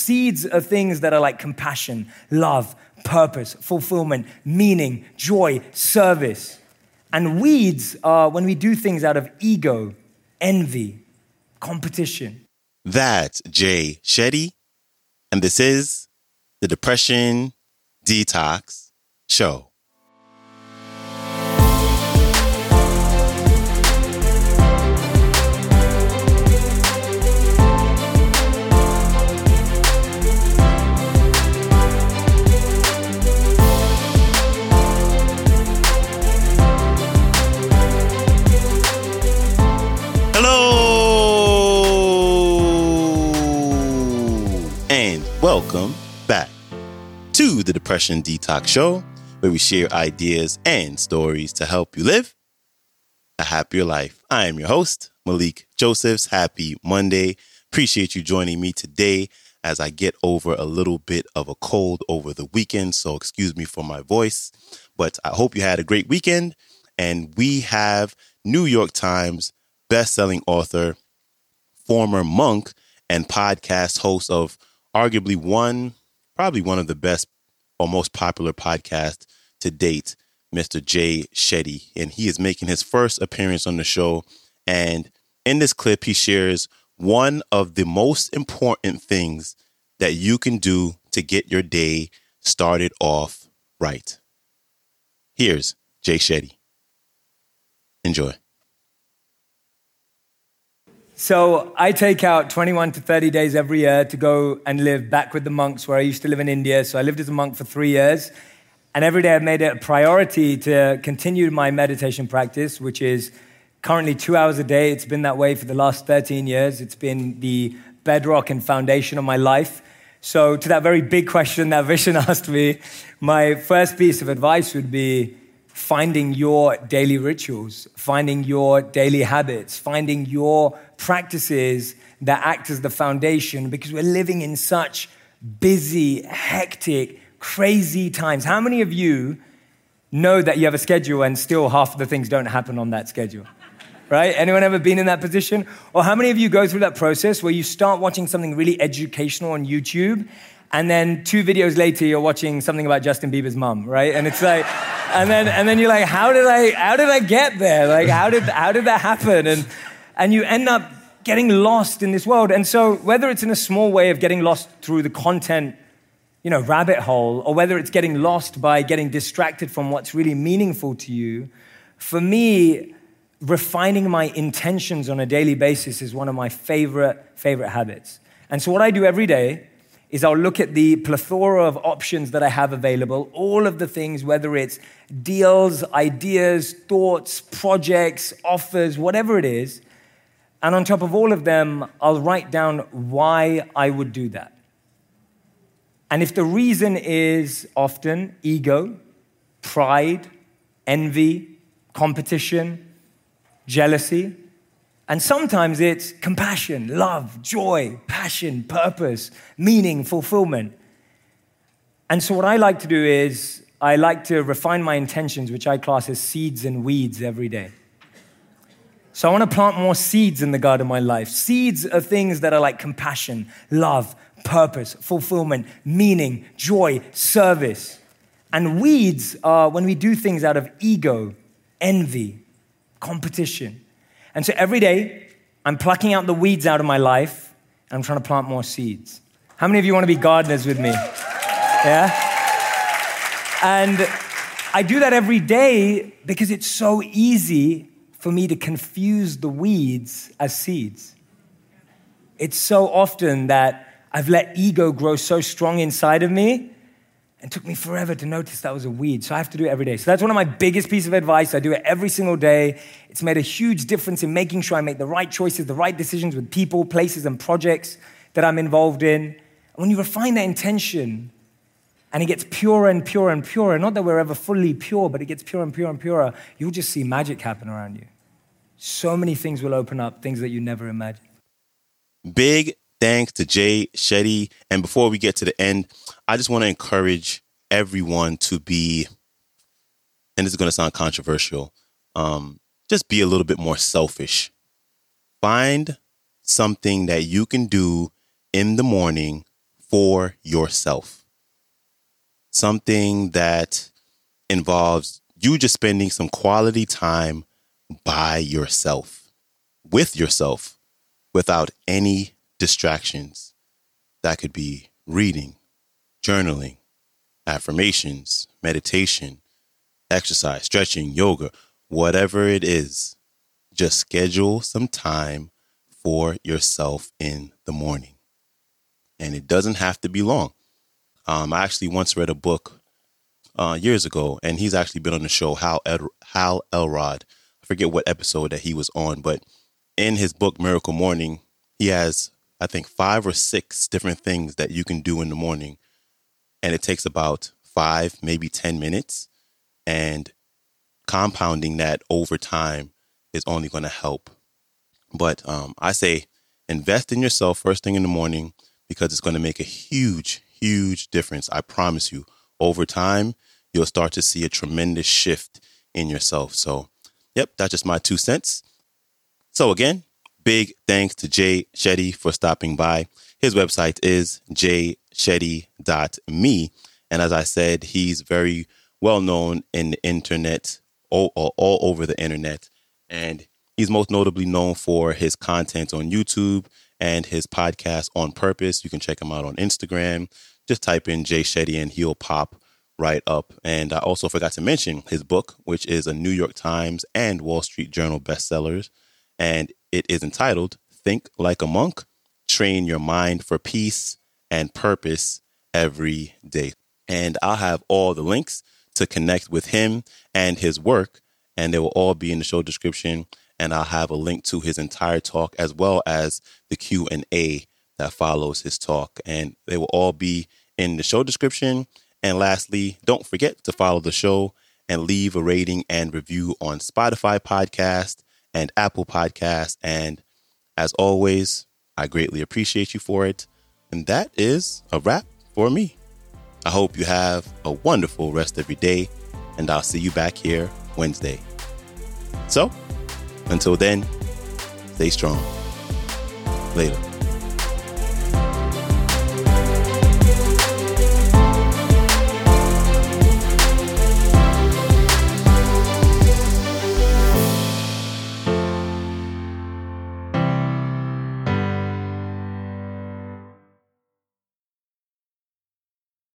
Seeds are things that are like compassion, love, purpose, fulfillment, meaning, joy, service. And weeds are when we do things out of ego, envy, competition. That's Jay Shetty, and this is the Depression Detox Show. Welcome back to the Depression Detox Show, where we share ideas and stories to help you live a happier life. I am your host, Malikee Josephs. Happy Monday. Appreciate you joining me today as I get over a little bit of a cold over the weekend. So, excuse me for my voice, but I hope you had a great weekend. And we have New York Times best-selling author, former monk, and podcast host of arguably one, probably one of the best or most popular podcasts to date, Mr. Jay Shetty. And he is making his first appearance on the show. And in this clip, he shares one of the most important things that you can do to get your day started off right. Here's Jay Shetty. Enjoy. So I take out 21 to 30 days every year to go and live back with the monks where I used to live in India. So I lived as a monk for three years. And every day I've made it a priority to continue my meditation practice, which is currently two hours a day. It's been that way for the last 13 years. It's been the bedrock and foundation of my life. So, to that very big question that Vishen asked me, my first piece of advice would be finding your daily rituals, finding your daily habits, finding your practices that act as the foundation because we're living in such busy, hectic, crazy times. How many of you know that you have a schedule and still half the things don't happen on that schedule? Right? Anyone ever been in that position? Or how many of you go through that process where you start watching something really educational on YouTube and then two videos later you're watching something about Justin Bieber's mom, right? And it's like, and then and then you're like, how did I how did I get there? Like how did how did that happen? And and you end up getting lost in this world. And so whether it's in a small way of getting lost through the content, you know, rabbit hole, or whether it's getting lost by getting distracted from what's really meaningful to you, for me, refining my intentions on a daily basis is one of my favorite favorite habits. And so what I do every day is I'll look at the plethora of options that I have available, all of the things, whether it's deals, ideas, thoughts, projects, offers, whatever it is. And on top of all of them, I'll write down why I would do that. And if the reason is often ego, pride, envy, competition, jealousy, and sometimes it's compassion, love, joy, passion, purpose, meaning, fulfillment. And so, what I like to do is, I like to refine my intentions, which I class as seeds and weeds every day. So, I want to plant more seeds in the garden of my life. Seeds are things that are like compassion, love, purpose, fulfillment, meaning, joy, service. And weeds are when we do things out of ego, envy, competition. And so every day, I'm plucking out the weeds out of my life and I'm trying to plant more seeds. How many of you want to be gardeners with me? Yeah? And I do that every day because it's so easy for me to confuse the weeds as seeds. It's so often that I've let ego grow so strong inside of me and took me forever to notice that was a weed. So I have to do it every day. So that's one of my biggest pieces of advice. I do it every single day. It's made a huge difference in making sure I make the right choices, the right decisions with people, places, and projects that I'm involved in. And when you refine that intention, and it gets purer and purer and purer, not that we're ever fully pure, but it gets purer and purer and purer, you'll just see magic happen around you. So many things will open up, things that you never imagined. Big thanks to Jay Shetty. And before we get to the end, I just want to encourage everyone to be, and this is going to sound controversial, um, just be a little bit more selfish. Find something that you can do in the morning for yourself. Something that involves you just spending some quality time by yourself, with yourself, without any distractions. That could be reading, journaling, affirmations, meditation, exercise, stretching, yoga, whatever it is. Just schedule some time for yourself in the morning. And it doesn't have to be long. Um, I actually once read a book uh, years ago, and he's actually been on the show, Hal, Ed- Hal Elrod. I forget what episode that he was on, but in his book, Miracle Morning, he has, I think, five or six different things that you can do in the morning. And it takes about five, maybe 10 minutes. And compounding that over time is only going to help. But um, I say invest in yourself first thing in the morning because it's going to make a huge, huge difference. I promise you. Over time, you'll start to see a tremendous shift in yourself. So, yep, that's just my two cents. So, again, big thanks to Jay Shetty for stopping by. His website is jayshetty.me. And as I said, he's very well known in the internet, all, all over the internet. And he's most notably known for his content on YouTube and his podcast on purpose. You can check him out on Instagram. Just type in Jay Shetty and he'll pop right up. And I also forgot to mention his book, which is a New York Times and Wall Street Journal bestsellers. And it is entitled Think Like a Monk Train Your Mind for Peace and Purpose Every Day. And I'll have all the links to connect with him and his work, and they will all be in the show description. And I'll have a link to his entire talk as well as the Q and A that follows his talk, and they will all be in the show description. And lastly, don't forget to follow the show and leave a rating and review on Spotify podcast and Apple Podcast. And as always, I greatly appreciate you for it. And that is a wrap for me. I hope you have a wonderful rest of your day, and I'll see you back here Wednesday. So, until then, stay strong. Later.